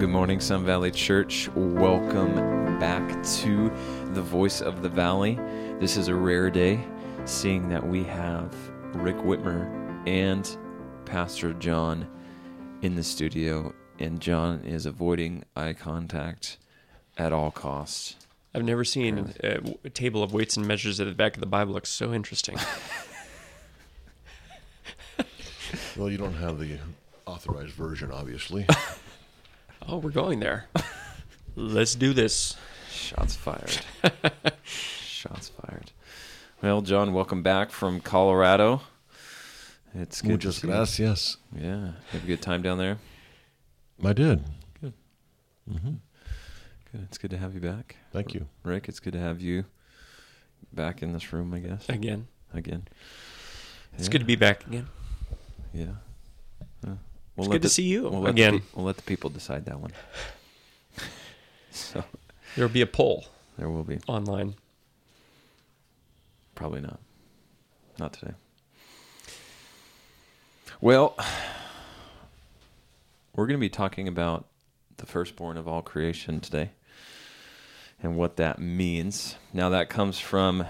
good morning, Sun Valley Church. Welcome back to the Voice of the Valley. This is a rare day, seeing that we have Rick Whitmer and Pastor John in the studio, and John is avoiding eye contact at all costs. I've never seen a, a table of weights and measures at the back of the Bible looks so interesting. Well, you don't have the authorized version, obviously. oh, we're going there. Let's do this. Shots fired. Shots fired. Well, John, welcome back from Colorado. It's good. Muchas to see you. gracias. Yeah, you have a good time down there. I did. Mm-hmm. Good. It's good to have you back, Thank you. Rick. It's good to have you back in this room. I guess Again. again. It's Yeah. good to be back again. Yeah. Yeah. We'll It's let good to see you we'll let again. The, we'll let the people decide that one. so There will be a poll there will be. online. Probably not. Not today. Well, we're going to be talking about the firstborn of all creation today and what that means. Now that comes from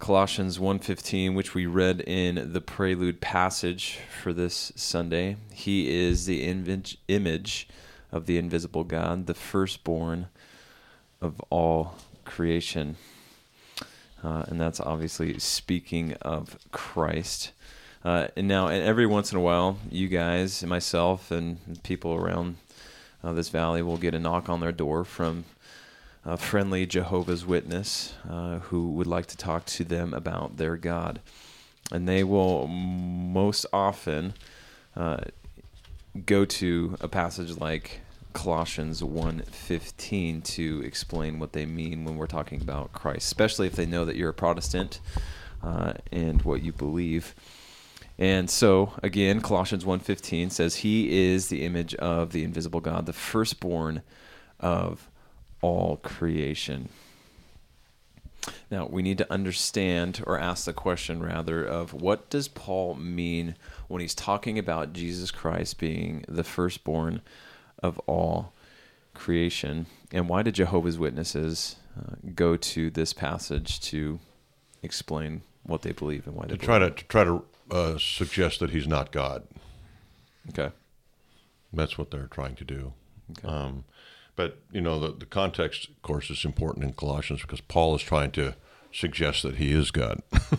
Colossians 1:15 which we read in the prelude passage for this Sunday. He is the image of the invisible God, the firstborn of all creation. Uh, and that's obviously speaking of Christ. Uh, and now, and every once in a while, you guys, and myself, and people around uh, this valley will get a knock on their door from a friendly Jehovah's Witness uh, who would like to talk to them about their God. And they will most often uh, go to a passage like Colossians 1:15 to explain what they mean when we're talking about Christ, especially if they know that you're a Protestant uh, and what you believe. And so again, Colossians 1:15 says he is the image of the invisible God, the firstborn of all creation. Now, we need to understand or ask the question rather of what does Paul mean when he's talking about Jesus Christ being the firstborn of all creation? And why did Jehovah's Witnesses uh, go to this passage to explain what they believe and why they To try to, to try to uh, suggest that he's not God. Okay. That's what they're trying to do. Okay. Um, but you know, the, the context, of course, is important in Colossians because Paul is trying to suggest that he is God.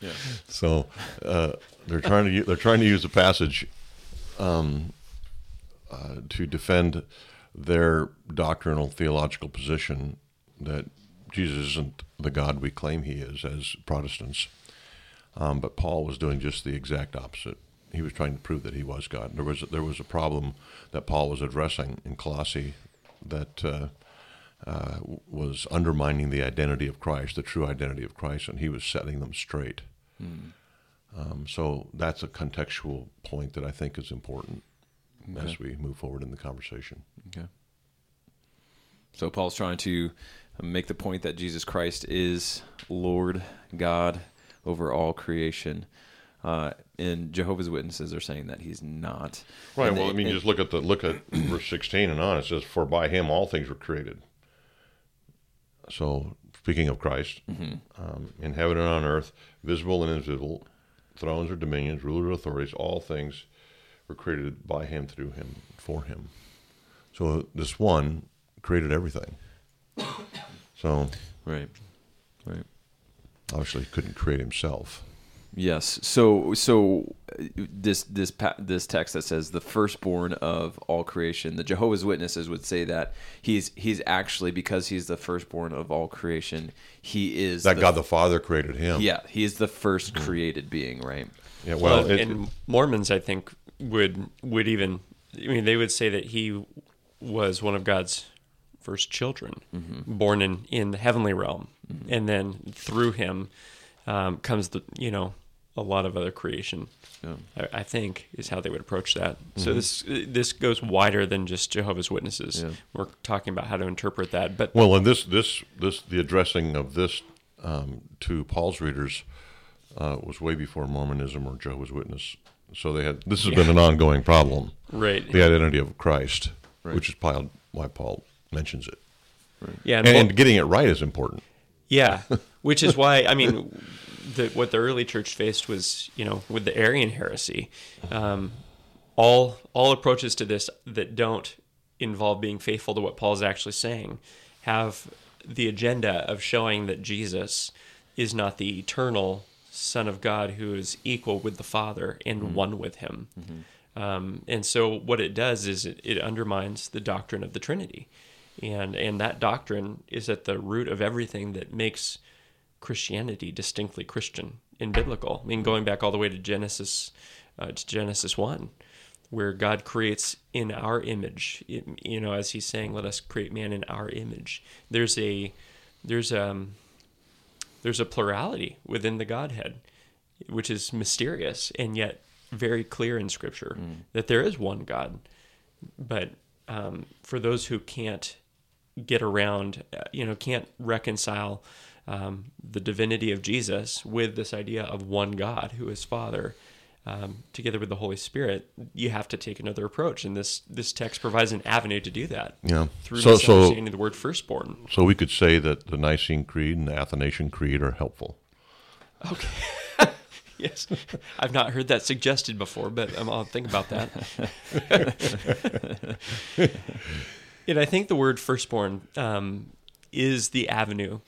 Yeah. So uh, they're trying to they're trying to use the passage um, uh, to defend their doctrinal theological position that Jesus isn't the God we claim he is as Protestants. Um, but Paul was doing just the exact opposite. He was trying to prove that he was God. There was there was a problem that Paul was addressing in Colossae that uh, uh, was undermining the identity of Christ, the true identity of Christ, and he was setting them straight. Um, so that's a contextual point that I think is important as we move forward in the conversation. Okay. So Paul's trying to make the point that Jesus Christ is Lord God over all creation. Uh, and Jehovah's Witnesses are saying that he's not. Right. And well, they- I mean, and- just look at the look at verse sixteen and on. It says, "For by him all things were created." So, speaking of Christ, um, in heaven and on earth, visible and invisible, thrones or dominions, rulers or authorities, all things were created by him, through him, for him. So this one created everything. So right, right. obviously, he couldn't create himself. Yes. So so uh, this this this text that says the firstborn of all creation, the Jehovah's Witnesses would say that he's he's actually because he's the firstborn of all creation, he is That the, God the Father created him. Yeah, he is the first created being, right? Yeah. Well, Well, it- and Mormons, I think, would would even. I mean, they would say that he was one of God's first children, born in in the heavenly realm, and then through him um, comes the you know a lot of other creation. Yeah. I, I think is how they would approach that. So this this goes wider than just Jehovah's Witnesses. Yeah. We're talking about how to interpret that, but Well, and this, this, this, the addressing of this um, to Paul's readers uh, was way before Mormonism or Jehovah's Witness. So they had this has been an ongoing problem. right, The identity of Christ. which is probably why Paul mentions it. Yeah, and, And Paul- getting it right is important. Yeah, which is why I mean, the, what the early church faced was you know with the Arian heresy, um, all all approaches to this that don't involve being faithful to what Paul's actually saying have the agenda of showing that Jesus is not the eternal Son of God who is equal with the Father and one with Him. Um, and so what it does is it, it undermines the doctrine of the Trinity. And, and that doctrine is at the root of everything that makes Christianity distinctly Christian and biblical. I mean, going back all the way to Genesis, uh, to Genesis 1, where God creates in our image, it- you know, as he's saying, let us create man in our image. There's a, there's um, there's a plurality within the Godhead, which is mysterious and yet very clear in Scripture that there is one God. But um, for those who can't get around, uh, you know, can't reconcile um, the divinity of Jesus with this idea of one God who is Father. Um, together with the Holy Spirit, you have to take another approach, and this this text provides an avenue to do that. Yeah. through So- so- misunderstanding the word firstborn. So we could say that the Nicene Creed and the Athanasian Creed are helpful. Okay. yes, I've not heard that suggested before, but um, I'll think about that. and I think the word firstborn um, is the avenue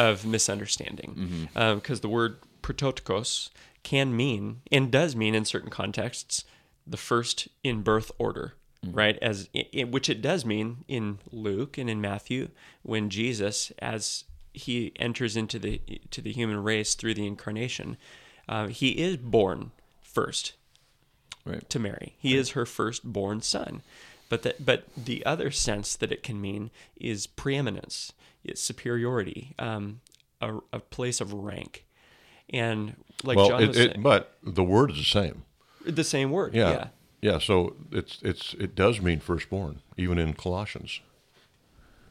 of misunderstanding mm-hmm. um, because the word prototokos can mean and does mean in certain contexts the first in birth order mm-hmm. right as which it does mean in luke and in matthew when jesus as he enters into the to the human race through the incarnation uh, he is born first Right. to Mary. He is her firstborn son. But that, but the other sense that it can mean is preeminence, it's superiority, um, a, a place of rank, and like well, John it, was it, saying, but the word is the same. the same word. Yeah. Yeah. yeah. So it's it's it does mean firstborn, even in Colossians.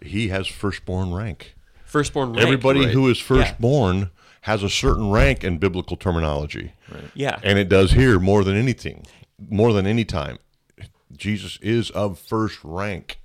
He has firstborn rank. Firstborn rank. Everybody right. who is Yeah. firstborn has a certain rank in biblical terminology. Yeah. And it does here more than anything, more than any time. Jesus is of first rank.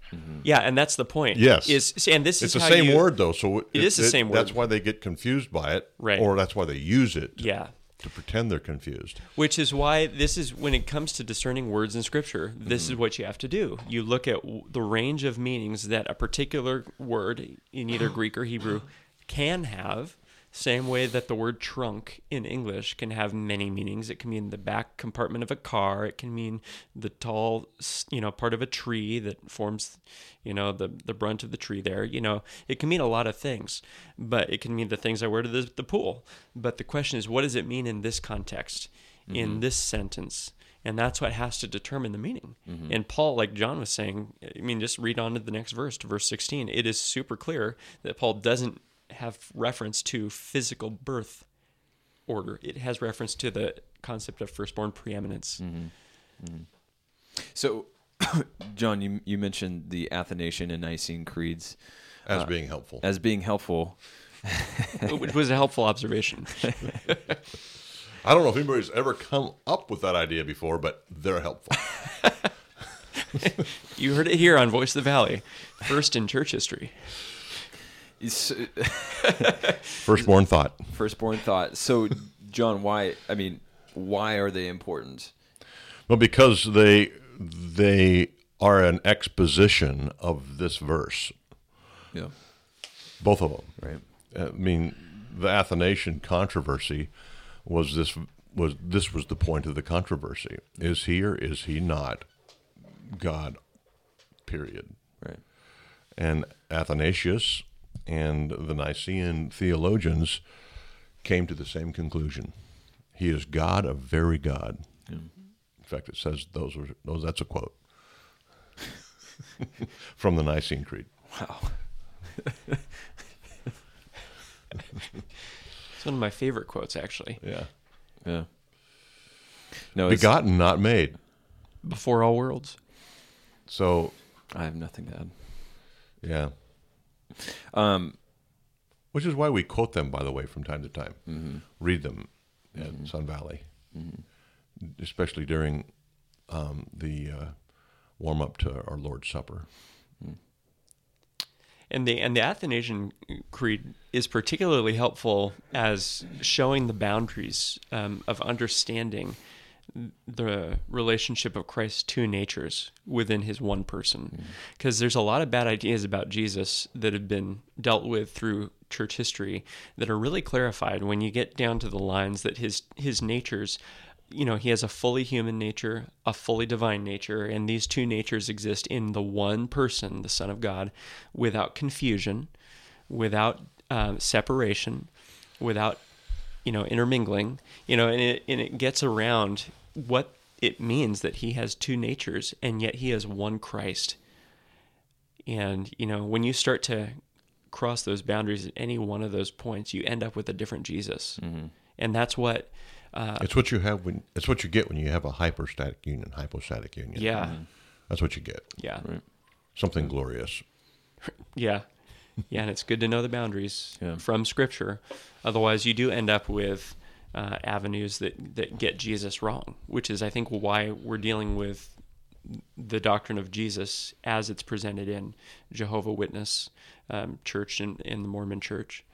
yeah, and that's the point. Yes. Is and this It's is the same you- word though, so it, It is the same word. That's why they get confused by it, Right. Or that's why they use it Yeah. to pretend they're confused. Which is why this is when it comes to discerning words in Scripture, this Mm-hmm. is what you have to do. You look at w- the range of meanings that a particular word in either Greek or Hebrew can have. Same way that the word trunk in English can have many meanings. It can mean the back compartment of a car. It can mean the tall, you know, part of a tree that forms, you know, the the brunt of the tree there. You know, it can mean a lot of things, but it can mean the things I wear to the, the pool. But the question is, what does it mean in this context, in mm-hmm. this sentence? And that's what has to determine the meaning. Mm-hmm. And Paul, like John was saying, I mean, just read on to the next verse, to verse 16. It is super clear that Paul doesn't have reference to physical birth order, it has reference to the concept of firstborn preeminence. Mm-hmm. Mm-hmm. So, John, you you mentioned the Athanasian and Nicene creeds As uh, being helpful. as being helpful. which was a helpful observation. I don't know if anybody's ever come up with that idea before, but they're helpful. You heard it here on Voice of the Valley, first in church history. Firstborn thought. Firstborn thought. So, John, why? I mean, why are they important? Well, because they they are an exposition of this verse, Yeah. both of them. Right. I mean, the Athanasian controversy was this was this was the point of the controversy: is he or is he not God? Period. Right. And Athanasius and the Nicene theologians came to the same conclusion: he is God, a very God. In fact, it says those were those. That's a quote from the Nicene Creed. Wow. It's one of my favorite quotes, actually. Yeah, Yeah. No, begotten, not made. Before all worlds. So I have nothing to add. yeah. Um, Which is why we quote them, by the way, from time to time. Read them at Sun Valley, especially during um, the uh, warm up to our Lord's Supper. And the and the Athanasian Creed is particularly helpful as showing the boundaries um, of understanding the relationship of Christ's two natures within his one person. Because there's a lot of bad ideas about Jesus that have been dealt with through church history that are really clarified when you get down to the lines that his his natures you know, he has a fully human nature, a fully divine nature, and these two natures exist in the one person, the Son of God, without confusion, without um, separation, without, you know, intermingling, you know, and it, and it gets around what it means that he has two natures, and yet he has one Christ. And, you know, when you start to cross those boundaries at any one of those points, you end up with a different Jesus. Mm-hmm. And that's what uh, it's what you have when it's what you get when you have a hyperstatic union, hypostatic union. Yeah. Mm-hmm. That's what you get. Yeah. Something glorious. Yeah. Yeah. And it's good to know the boundaries Yeah. from Scripture. Otherwise, you do end up with uh, avenues that, that get Jesus wrong, which is, I think, why we're dealing with the doctrine of Jesus as it's presented in Jehovah Witness um, Church and in the Mormon Church.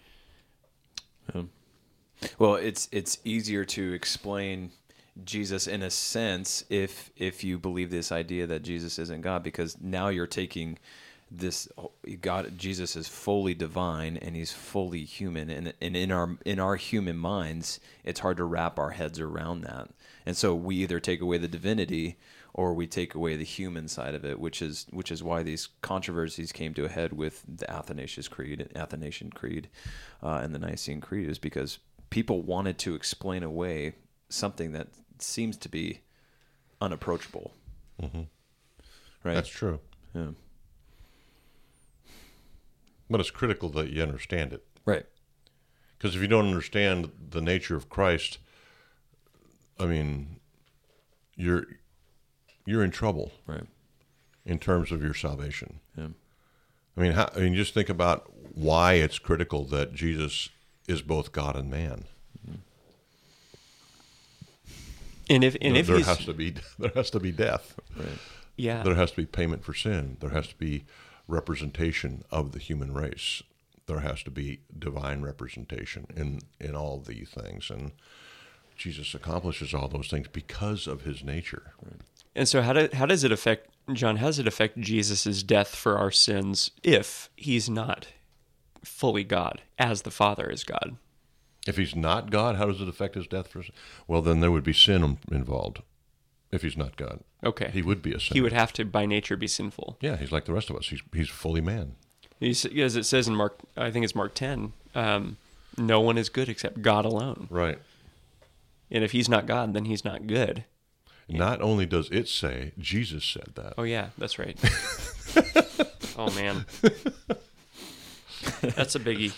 Well, it's it's easier to explain Jesus in a sense if if you believe this idea that Jesus isn't God because now you're taking this God Jesus is fully divine and he's fully human and and in our in our human minds it's hard to wrap our heads around that. And so we either take away the divinity or we take away the human side of it, which is which is why these controversies came to a head with the Athanasius Creed, Athanasian Creed, uh, and the Nicene Creed, is because people wanted to explain away something that seems to be unapproachable. Right? That's true. yeah. But it's critical that you understand it. Right. Because if you don't understand the nature of Christ, I mean, you're you're in trouble Right. in terms of your salvation. Yeah. I mean, how, I mean, just think about why it's critical that Jesus is both God and man. And if and if there has to be there has to be death. Right. yeah There has to be payment for sin. There has to be representation of the human race. There has to be divine representation in in all these things, and Jesus accomplishes all those things because of his nature. And so, how, do, how does it affect, John, how does it affect Jesus' death for our sins if he's not fully God, as the Father is God? If he's not God, how does it affect his death for? Well, then there would be sin involved. If he's not God, Okay. he would be a sinner. He would have to, by nature, be sinful. Yeah, he's like the rest of us. He's he's fully man. He's, as it says in Mark, I think it's Mark 10, um, no one is good except God alone. Right. And if he's not God, then he's not good. Not only does it say, Jesus said that. Oh, yeah, that's right. oh, man. That's a biggie.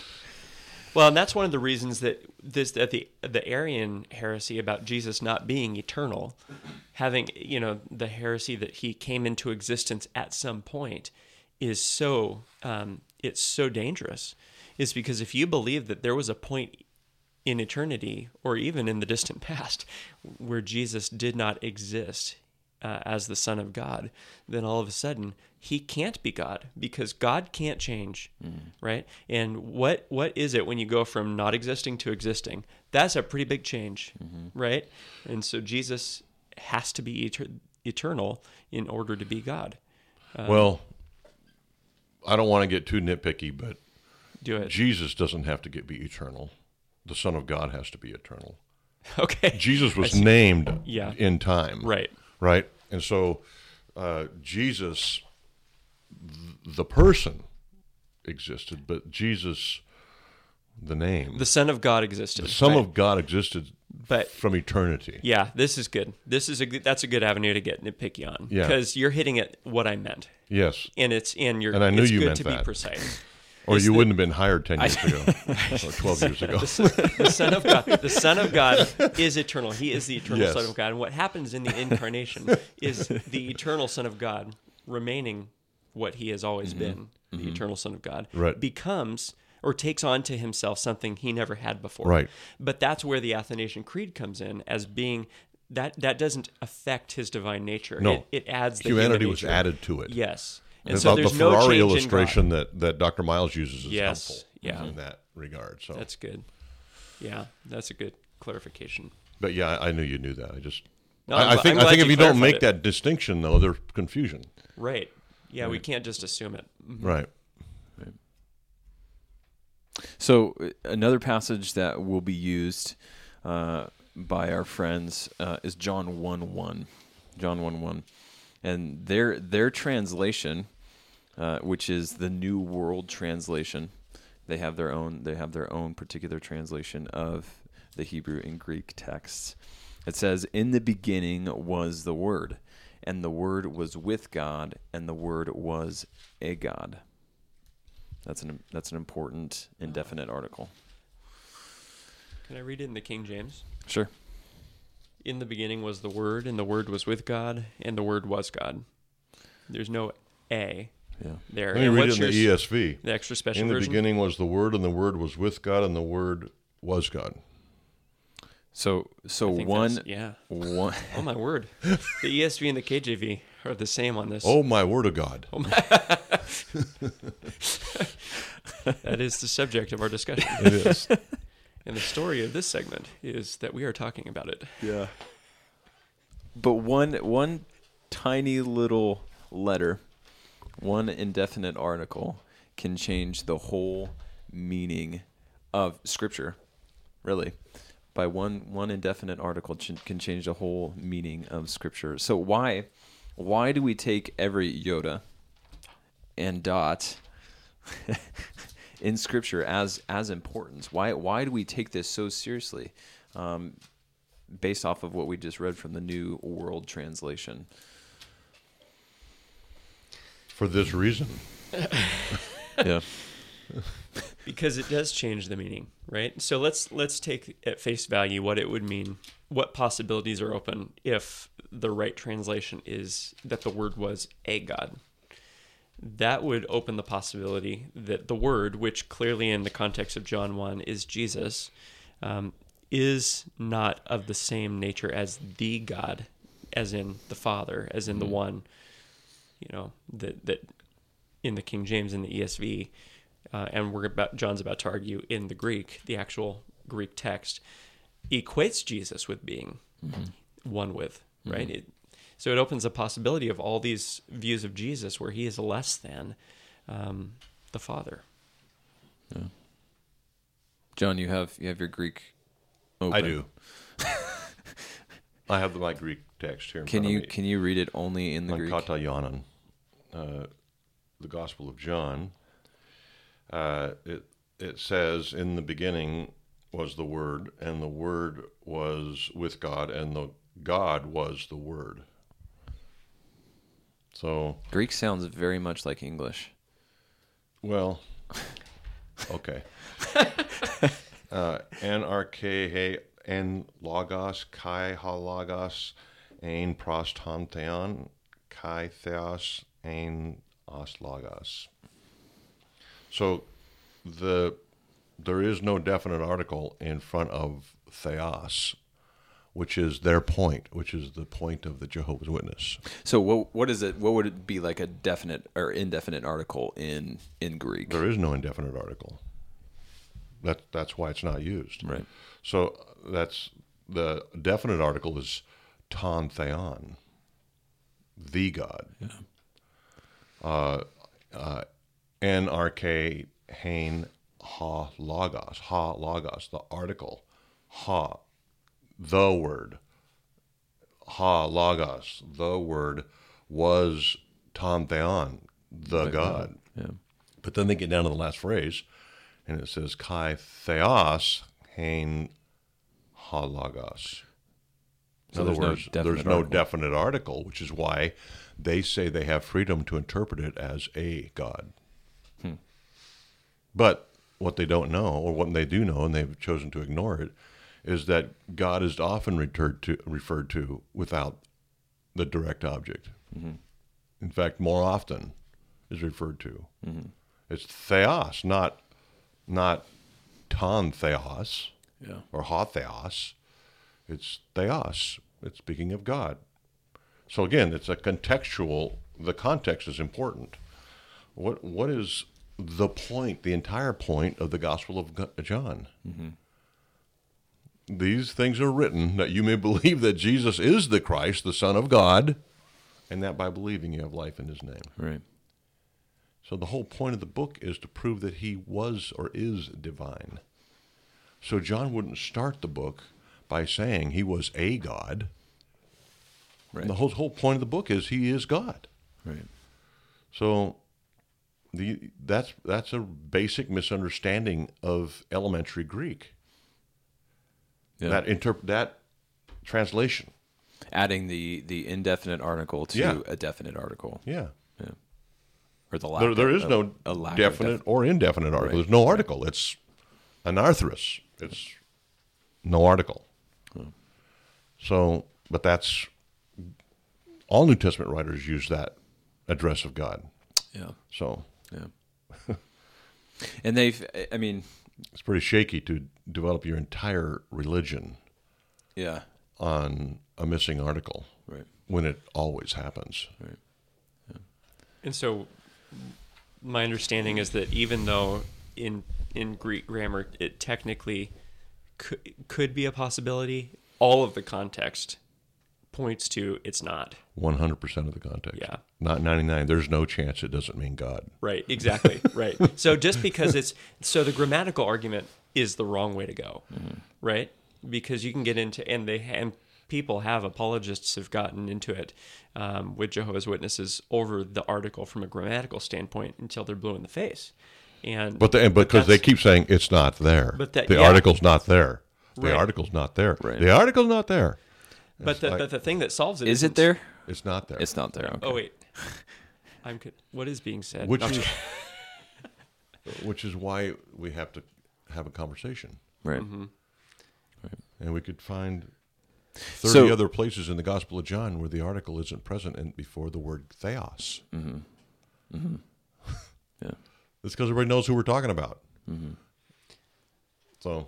Well, and that's one of the reasons that this that the the Arian heresy about Jesus not being eternal, having you know the heresy that he came into existence at some point, is so um, it's so dangerous, is because if you believe that there was a point in eternity or even in the distant past where Jesus did not exist uh, as the Son of God, then all of a sudden he can't be God because God can't change, mm. right? And what what is it when you go from not existing to existing? That's a pretty big change, mm-hmm. right? And so Jesus has to be eter- eternal in order to be God. Um, well, I don't want to get too nitpicky, but Do it. Jesus doesn't have to get be eternal. The Son of God has to be eternal. Okay. Jesus was named Yeah. in time. Right. Right. And so uh, Jesus, th- the person, existed, but Jesus, the name, The Son of God existed. the Son right? of God existed but from eternity. Yeah, this is good. This is a good, that's a good avenue to get nitpicky on. Yeah. because you're hitting at what I meant, Yes. and it's and you're And I knew it's you good meant to that. be precise. Or you the- wouldn't have been hired 10 years ago or 12 years ago. the Son of God, the Son of God is eternal. He is the eternal Yes. Son of God. And what happens in the incarnation is the eternal Son of God remaining what he has always been, the eternal Son of God, Mm-hmm. Right. becomes or takes on to himself something he never had before. Right. But that's where the Athanasian Creed comes in as being that that doesn't affect his divine nature. No. it, it adds the Humanity human was added to it. Yes, and And so about there's the Ferrari change in God. illustration that, that Dr. Miles uses is Yes, helpful yeah. in that regard. So, That's good. Yeah, that's a good clarification. but yeah, I knew you knew that. I just, No, I'm I, I think, I'm I think if you you don't make it. that distinction, though, there's confusion. Right. Yeah, we can't just assume it. Right. So uh, another passage that will be used uh, by our friends uh, is John one one, John one one, and their their translation, uh, which is the New World Translation, they have their own they have their own particular translation of the Hebrew and Greek texts. It says, "In the beginning was the Word, and the Word was with God, and the Word was a God." That's an that's an important indefinite article. Can I read it in the King James? Sure. In the beginning was the Word, and the Word was with God, and the Word was God. There's no a Yeah. there. Let me And read it in the ESV. The extra special In the version. beginning was the Word, and the Word was with God, and the Word was God. So so I think one that's- Yeah. one Oh my word. The ESV and the KJV are the same on this. Oh, my word of God. Oh, that is the subject of our discussion. It is. And the story of this segment is that we are talking about it. yeah. But one one tiny little letter, one indefinite article can change the whole meaning of scripture. Really. By one one indefinite article ch- can change the whole meaning of scripture. So why why do we take every iota and dot in scripture as as importance why why do we take this so seriously um, based off of what we just read from the new world translation For this reason. yeah. Because it does change the meaning right? So let's let's take at face value what it would mean what possibilities are open if the right translation is that the word was a god. That would open the possibility that the word which clearly in the context of john 1 is jesus um, is not of the same nature as the god as in the father as in the one you know that that in the King James and the ESV, uh, and we're about John's about to argue in the Greek, the actual Greek text equates Jesus with being one with, right? It, so it opens a possibility of all these views of Jesus where he is less than um, the Father. john you have you have your greek open. I do. I have my Greek text here. Can you me. can you read it only in the on greek Kata Yanan, uh, the Gospel of John, uh, it it says, "In the beginning was the Word, and the Word was with God, and the God was the Word." So, greek sounds very much like english well, okay. uh, En arche en logos kai ha logos ein prostantheon kai theos ein os logos. So the there is no definite article in front of theos, which is their point, which is the point of the Jehovah's Witness. so what what is it what would it be like a definite or indefinite article in in greek There is no indefinite article. That that's why it's not used. Right. So that's the definite article is ton theon, the God. Uh, uh, En arche hain ha logos ha logos the article ha the word ha logos the word was ton theon the God. yeah But then they get down to the last phrase, and it says "kai theos Hain ha logos." In So other no words, definite there's no article. definite article, which is why they say they have freedom to interpret it as a god. Hmm. But what they don't know, or what they do know, and they've chosen to ignore it, is that God is often referred to, referred to without the direct object. Mm-hmm. In fact, more often is referred to. Mm-hmm. It's theos, not not ton theos yeah or ha theos. It's theos It's speaking of God. So again, it's a contextual. The context is important. What what is the point? The entire point of the Gospel of John. Mm-hmm. These things are written that you may believe that Jesus is the Christ, the Son of God, and that by believing you have life in His name. Right. So the whole point of the book is to prove that he was or is divine. So John wouldn't start the book by saying he was a God. Right. The whole whole point of the book is he is God. Right. So the that's that's a basic misunderstanding of elementary Greek. Yeah. That interp- that translation. Adding the the indefinite article to Yeah. a definite article. Yeah. Yeah. Or the lack There, there of- is no a lack definite def- or indefinite article. Right. There's no article. It's anarthrous. It's no article. So, but that's all New Testament writers use that address of God. Yeah. So Yeah. and they've I mean, it's pretty shaky to develop your entire religion yeah. on a missing article Right. when it always happens. Right. And so, my understanding is that even though in in Greek grammar it technically could, could be a possibility, all of the context points to it's not. 100% of the context. Yeah. Not 99. There's no chance it doesn't mean God. Right. Exactly. right. So just because it's so the grammatical argument is the wrong way to go, right? Because you can get into and they and people have apologists have gotten into it um, with Jehovah's Witnesses over the article from a grammatical standpoint until they're blue in the face. And But the, and because they keep saying it's not there. But that- the yeah. article's not there. The Right. article's not there. Right. The article's not there. But the, like- but the thing that solves it Is it isn't- there? It's not there. It's not there. Okay. Oh wait, I'm. What is being said? which is which is why we have to have a conversation, Right. Mm-hmm. and we could find thirty So- other places in the Gospel of John where the article isn't present and before the word theos. Mm-hmm. Yeah. It's because everybody knows who we're talking about. Mm-hmm. So,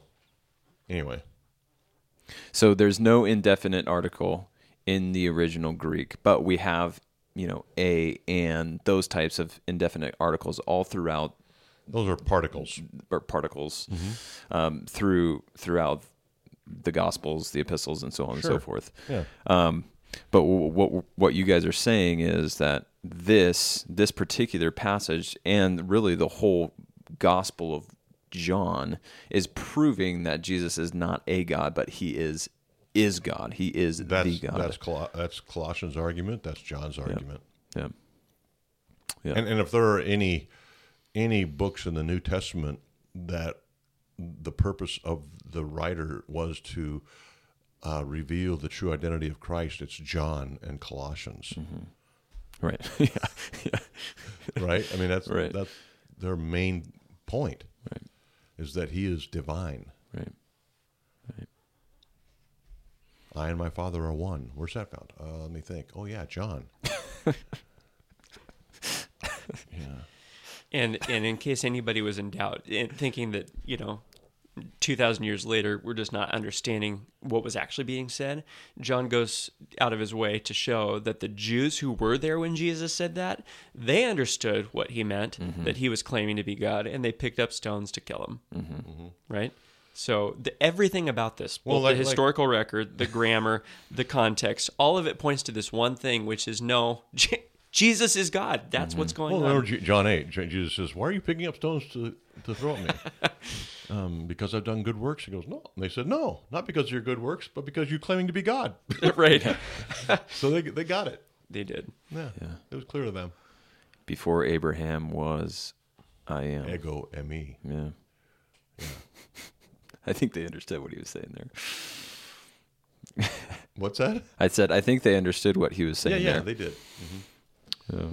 anyway, So there's no indefinite article in the original Greek, but we have, you know, a and those types of indefinite articles all throughout those are particles. or particles um, through throughout the Gospels, the epistles, and so on and so forth. Yeah. Um, but w- what what you guys are saying is that this this particular passage and really the whole Gospel of John is proving that Jesus is not a God, but he is is God. He is That's the God. that's Col- that's Colossians' argument. That's John's argument. yeah. Yeah. And, and if there are any any books in the New Testament that the purpose of the writer was to uh, reveal the true identity of Christ, it's John and Colossians, Right. yeah. right? I mean, that's Right. that's their main point. Is that he is divine. Right. Right. I and my Father are one. Where's that found? Uh, let me think. Oh yeah, John. yeah. and and in case anybody was in doubt thinking that you know 2000 years later we're just not understanding what was actually being said. John goes out of his way to show that the jews who were there when jesus said that they understood what he meant Mm-hmm. that he was claiming to be god and they picked up stones to kill him. Mm-hmm. right? So the, everything about this Well, like- the like- historical record the grammar the context all of it points to this one thing which is no jesus is god. That's what's going Well, on. remember John 8, Jesus says, Why are you picking up stones to, to throw at me? um, because I've done good works. He goes, No. And they said, No, not because of your good works, but because you're claiming to be God. right so they, they got it. they did Yeah. yeah. It was clear to them. Before Abraham was, I am. Ego eimi. Yeah. I think they understood what he was saying there. What's that? I said, I think they understood what he was saying yeah, there. they did. Yeah.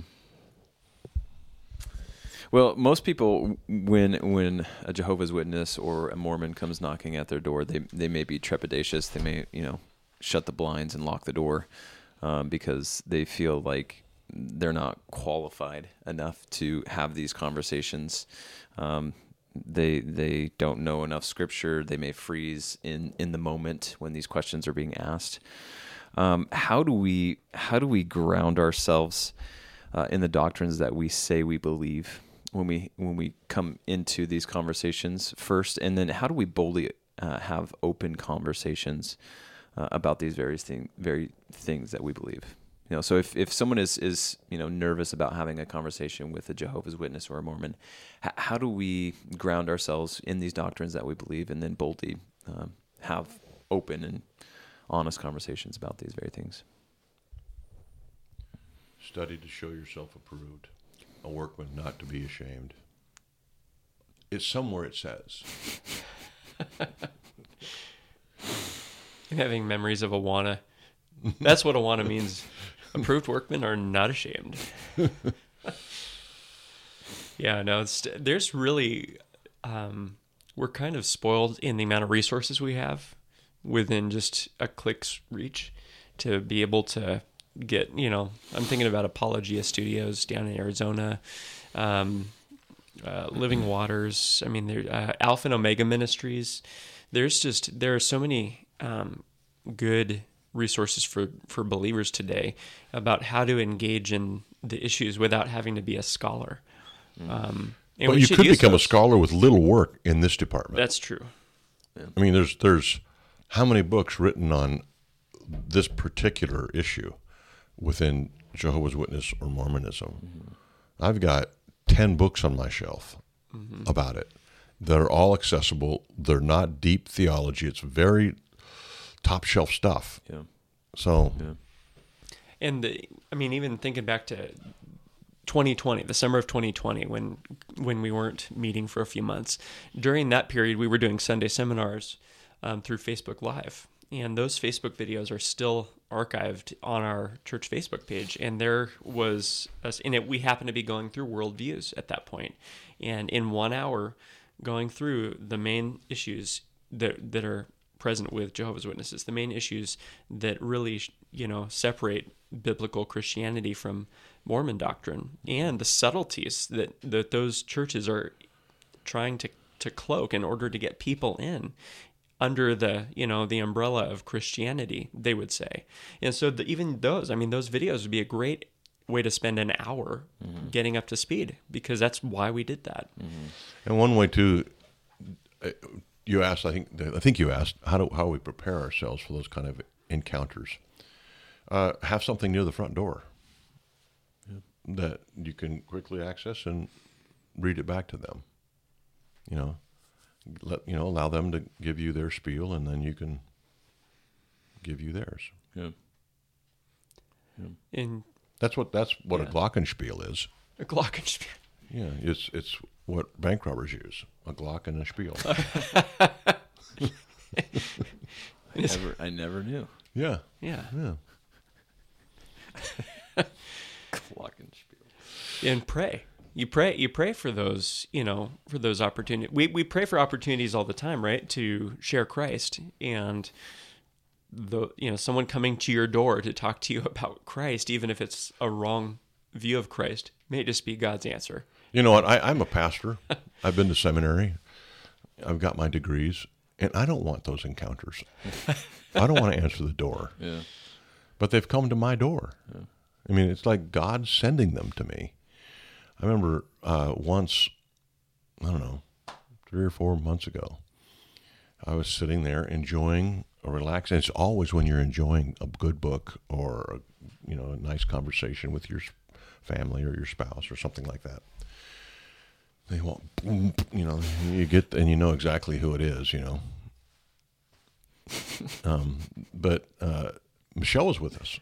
Well, most people, when when a Jehovah's Witness or a Mormon comes knocking at their door, they they may be trepidatious. They may you know shut the blinds and lock the door um, because they feel like they're not qualified enough to have these conversations. Um, they they don't know enough scripture. They may freeze in in the moment when these questions are being asked. Um, how do we how do we ground ourselves uh, in the doctrines that we say we believe when we when we come into these conversations first, and then how do we boldly uh, have open conversations uh, about these various thing, very things that we believe? You know, so if, if someone is, is you know nervous about having a conversation with a Jehovah's Witness or a Mormon, h- how do we ground ourselves in these doctrines that we believe, and then boldly um, have open and honest conversations about these very things? Study to show yourself approved, a workman not to be ashamed. It's somewhere it says. I'm having memories of Awana. That's what Awana means. Approved workmen are not ashamed. yeah, no, it's, there's really, um, we're kind of spoiled in the amount of resources we have within just a click's reach to be able to get, you know, I'm thinking about Apologia Studios down in Arizona, um, uh, Living Waters. I mean, there, uh, Alpha and Omega Ministries. There's just, there are so many um, good resources for for believers today about how to engage in the issues without having to be a scholar. Um, and But you could become those. a scholar with little work in this department. That's true. I mean, there's there's how many books written on this particular issue within Jehovah's Witness or Mormonism? I've got ten books on my shelf about it. They're all accessible. They're not deep theology. It's very top shelf stuff. Yeah. So And the, I mean, even thinking back to 2020, the summer of 2020, when when we weren't meeting for a few months, during that period, we were doing Sunday seminars um, through Facebook Live, and those Facebook videos are still archived on our church Facebook page. And there was, us in it, we happened to be going through worldviews at that point, and in one hour, going through the main issues that that are present with Jehovah's Witnesses, the main issues that really, you know, separate biblical Christianity from Mormon doctrine, and the subtleties that that those churches are trying to to cloak in order to get people in under the you know the umbrella of Christianity, they would say. And so the, even those, I mean, those videos would be a great way to spend an hour getting up to speed because that's why we did that. And one way too, uh, you asked. I think I think you asked how do how we prepare ourselves for those kind of encounters. Uh, have something near the front door that you can quickly access and read it back to them. You know, let you know allow them to give you their spiel, and then you can give you theirs. Yeah. In That's what that's what Yeah. a glockenspiel is. a glockenspiel. Yeah, it's it's what bank robbers use a Glock and a spiel. I never, I never knew. yeah, Yeah. yeah. Glockenspiel. and pray. You pray. You pray for those. You know, for those opportunities. We we pray for opportunities all the time, right? To share Christ and the you know someone coming to your door to talk to you about Christ, even if it's a wrong view of Christ, may just be God's answer. You know what? I, I'm a pastor. I've been to seminary. I've got my degrees, and I don't want those encounters. I don't want to answer the door, Yeah. but they've come to my door. I mean, it's like God sending them to me. I remember uh, once, I don't know, three or four months ago, I was sitting there enjoying a relaxing. It's always when you're enjoying a good book or a, you know a nice conversation with your family or your spouse or something like that. They want, boom, you know, you get and you know exactly who it is, you know. um, but uh, Michelle was with us,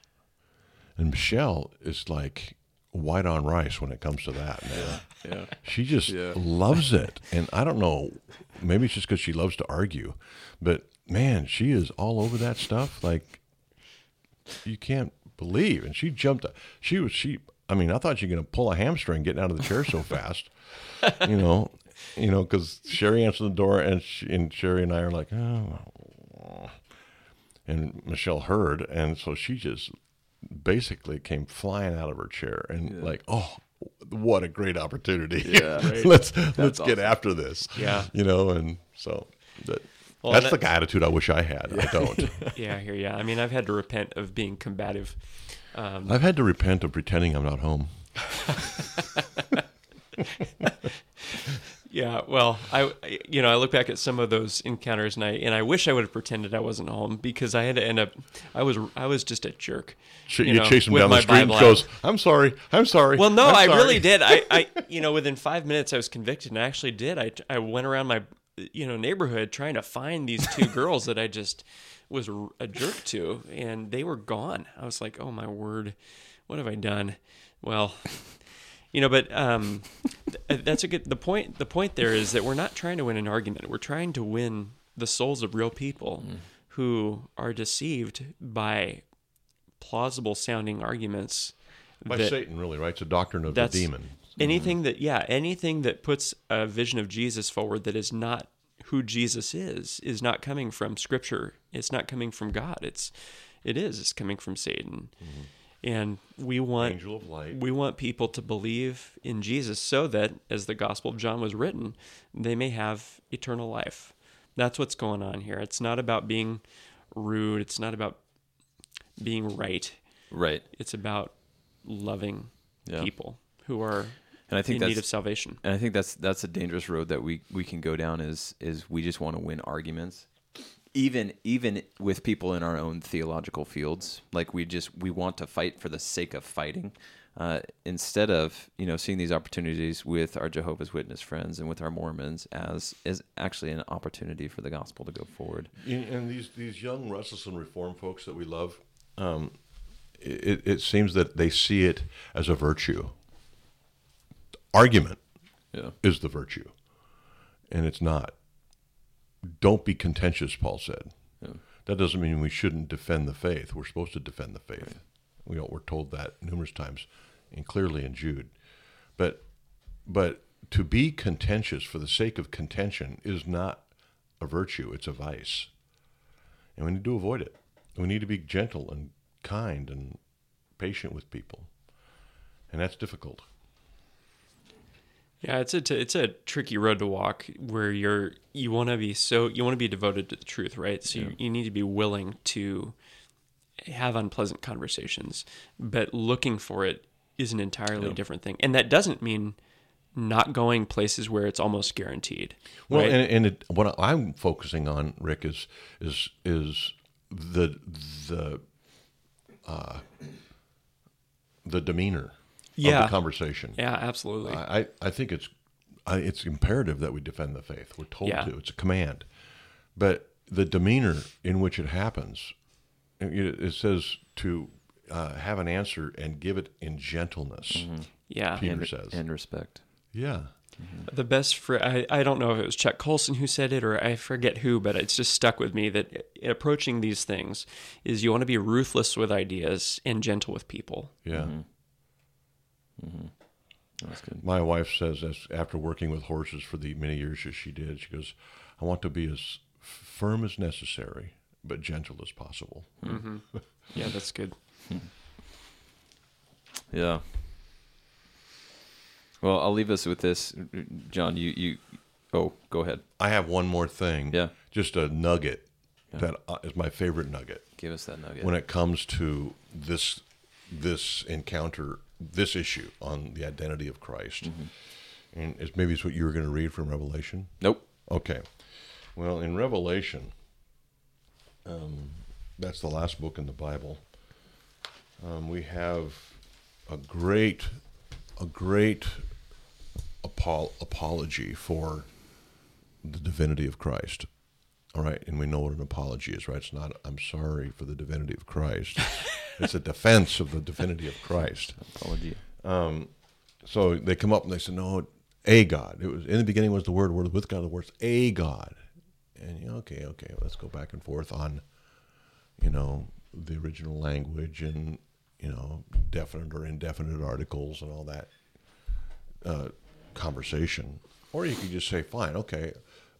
and Michelle is like white on rice when it comes to that. Man. Yeah. She just Yeah. loves it. And I don't know, maybe it's just because she loves to argue, but man, she is all over that stuff. Like, you can't believe. And she jumped, she was, she, I mean, I thought she was going to pull a hamstring getting out of the chair so fast, you know, you know, because Sherry answered the door and, she, and Sherry and I are like, oh, and Michelle heard. And so she just basically came flying out of her chair and like, oh, what a great opportunity. Yeah, right. let's let's get after this. Yeah. You know, and so that Well, That's and the attitude I wish I had. I don't. Yeah, I hear you. I mean, I've had to repent of being combative. Um, I've had to repent of pretending I'm not home. yeah, well, I, you know, I look back at some of those encounters and I and I wish I would have pretended I wasn't home because I had to end up. I was I was just a jerk. Ch- you know, chase him down the street and goes, "I'm sorry, I'm sorry." Well, no, I'm I really did. I, I, you know, within five minutes, I was convicted, and I actually did. I, I went around my, you know, neighborhood trying to find these two girls that I just was a jerk to, and they were gone. I was like, oh my word, what have I done? Well, you know, but um, th- uh, that's a good. The point, the point there is that we're not trying to win an argument. We're trying to win the souls of real people mm. who are deceived by plausible sounding arguments. by that- Satan, really, right? It's a doctrine of the demon. anything mm-hmm. that yeah anything that puts a vision of jesus forward that is not who jesus is is not coming from scripture it's not coming from god it's it is it's coming from satan mm-hmm. And we want Angel of light. we want people to believe in jesus so that as the gospel of john was written they may have eternal life that's what's going on here it's not about being rude it's not about being right Right. it's about loving Yeah. people who are And I think in need of salvation. and I think that's that's a dangerous road that we we can go down is is we just want to win arguments even even with people in our own theological fields like we just we want to fight for the sake of fighting uh, instead of you know seeing these opportunities with our Jehovah's Witness friends and with our Mormons as is actually an opportunity for the gospel to go forward. And these these young restless and reform folks that we love, um, it, it seems that they see it as a virtue. Argument Yeah. is the virtue, and it's not. Don't be contentious, Paul said. Yeah. That doesn't mean we shouldn't defend the faith. We're supposed to defend the faith. We all, we're told that numerous times, and clearly in Jude. But but to be contentious for the sake of contention is not a virtue; it's a vice, and we need to avoid it. We need to be gentle and kind and patient with people, and that's difficult. Yeah, it's a t- it's a tricky road to walk where you're you want to be so you want to be devoted to the truth, right? So you, you need to be willing to have unpleasant conversations, but looking for it is an entirely different thing, and that doesn't mean not going places where it's almost guaranteed. Well, right? and, and it, what I'm focusing on, Rick, is is is the the uh, the demeanor of Yeah. the conversation. yeah, absolutely. I, I think it's I, it's imperative that we defend the faith. We're told Yeah. to. It's a command, but the demeanor in which it happens, it, it says to uh, have an answer and give it in gentleness. Mm-hmm. yeah, Peter and, says. and respect. Yeah, mm-hmm. The best for I, I don't know if it was Chuck Colson who said it or I forget who, but it's just stuck with me that approaching these things is you want to be ruthless with ideas and gentle with people. yeah. Mm-hmm. Mm-hmm. That's good. My wife says, as after working with horses for the many years that she did, she goes, "I want to be as firm as necessary, but gentle as possible." Mm-hmm. Yeah, that's good. Hmm. Yeah. Well, I'll leave us with this, John. You you. Oh, go ahead. I have one more thing. Yeah. just a nugget that uh, is my favorite nugget Give us that nugget. when it comes to this this encounter, this issue on the identity of Christ, and it's, maybe it's what you were going to read from Revelation. nope. Okay. Well, in Revelation, um, that's the last book in the Bible. Um, we have a great, a great apol- apology for the divinity of Christ. All right, and we know what an apology is, right? It's not "I'm sorry for the divinity of Christ." it's a defense of the divinity of Christ Apology. so they come up and they say, "No, a God." It was in the beginning was the Word, Word with God, the Word's a God. And you know, okay, okay, let's go back and forth on, you know, the original language and you know, definite or indefinite articles and all that uh, conversation. Or you could just say, "Fine, okay,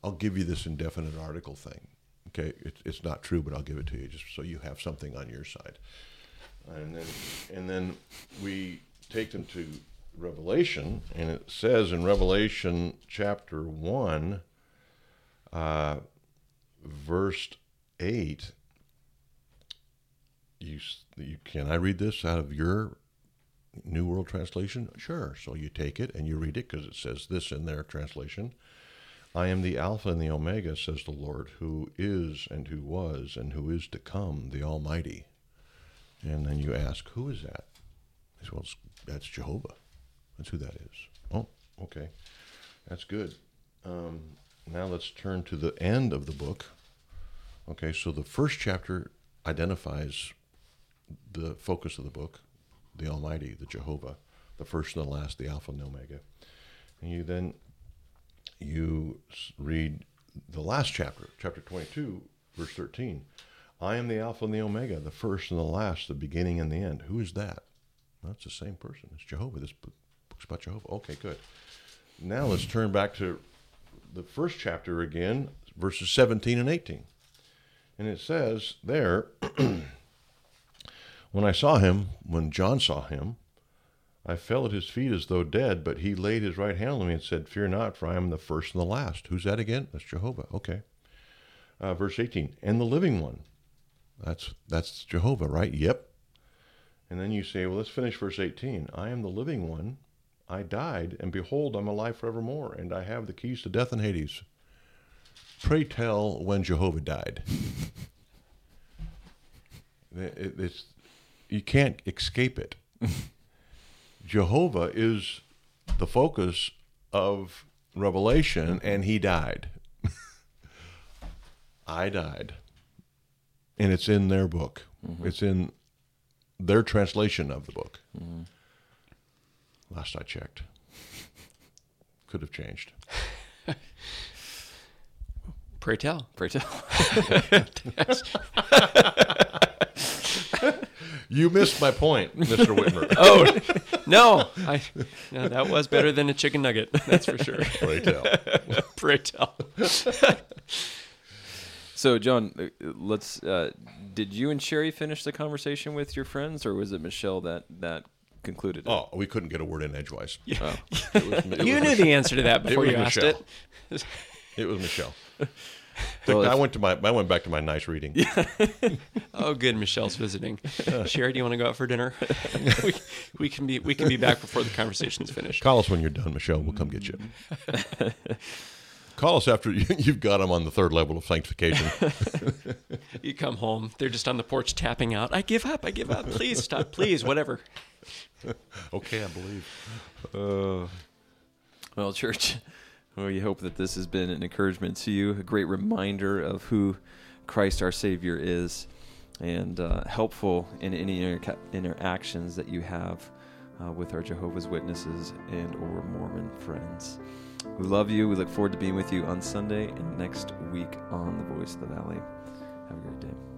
I'll give you this indefinite article thing." Okay, it's it's not true, but I'll give it to you just so you have something on your side and then and then we take them to Revelation, and it says in Revelation chapter one, uh, verse 8, you, you can I read this out of your New World Translation? Sure. So you take it and you read it because it says this in their translation. I am the Alpha and the Omega, says the Lord, who is and who was and who is to come, the Almighty. And then you ask, who is that? He says, well, that's Jehovah. That's who that is. Oh, okay. That's good. Um, now let's turn to the end of the book. Okay, so the first chapter identifies the focus of the book, the Almighty, the Jehovah, the first and the last, the Alpha and the Omega. And you then you read the last chapter, chapter 22, verse 13. I am the Alpha and the Omega, the first and the last, the beginning and the end. Who is that? It's the same person. It's Jehovah. This book- book's about Jehovah. Okay, good. Now let's turn back to the first chapter again, verses 17 and 18. And it says there, when I saw him, when John saw him, I fell at his feet as though dead, but he laid his right hand on me and said, Fear not, for I am the first and the last. Who's that again? That's Jehovah. Okay. Uh, verse 18, and the living one. That's that's Jehovah, right? Yep. And then you say, well, let's finish verse 18. I am the living one. I died, and behold, I'm alive forevermore, and I have the keys to death and Hades. Pray tell when Jehovah died. It- it's, you can't escape it. Jehovah is the focus of Revelation, and he died. I died. And it's in their book. Mm-hmm. It's in their translation of the book. Mm-hmm. Last I checked. Could have changed. Pray tell. Pray tell. You missed my point, Mr. Whitmer. Oh no, I no, that was better than a chicken nugget. That's for sure. Pray tell. Pray tell. So, John, uh, let's. Uh, did you and Sherry finish the conversation with your friends, or was it Michelle that that concluded it? Oh, we couldn't get a word in edgewise. Oh. It was, it You knew Mich- the answer to that before was you asked it. It was Michelle. Well, I went to my. I went back to my nice reading. Oh, good. Michelle's visiting. Sherry, do you want to go out for dinner? we, we can be we can be back before the conversation's finished. Call us when you're done, Michelle. We'll come get you. Call us after you- you've got them on the third level of sanctification. You come home, they're just on the porch tapping out. I give up. I give up. Please stop. Please, whatever. okay, I believe. Well, church, we hope that this has been an encouragement to you, a great reminder of who Christ our Savior is, and uh, helpful in any inter- interactions that you have uh, with our Jehovah's Witnesses and or Mormon friends. We love you. We look forward to being with you on Sunday and next week on The Voice of the Valley. Have a great day.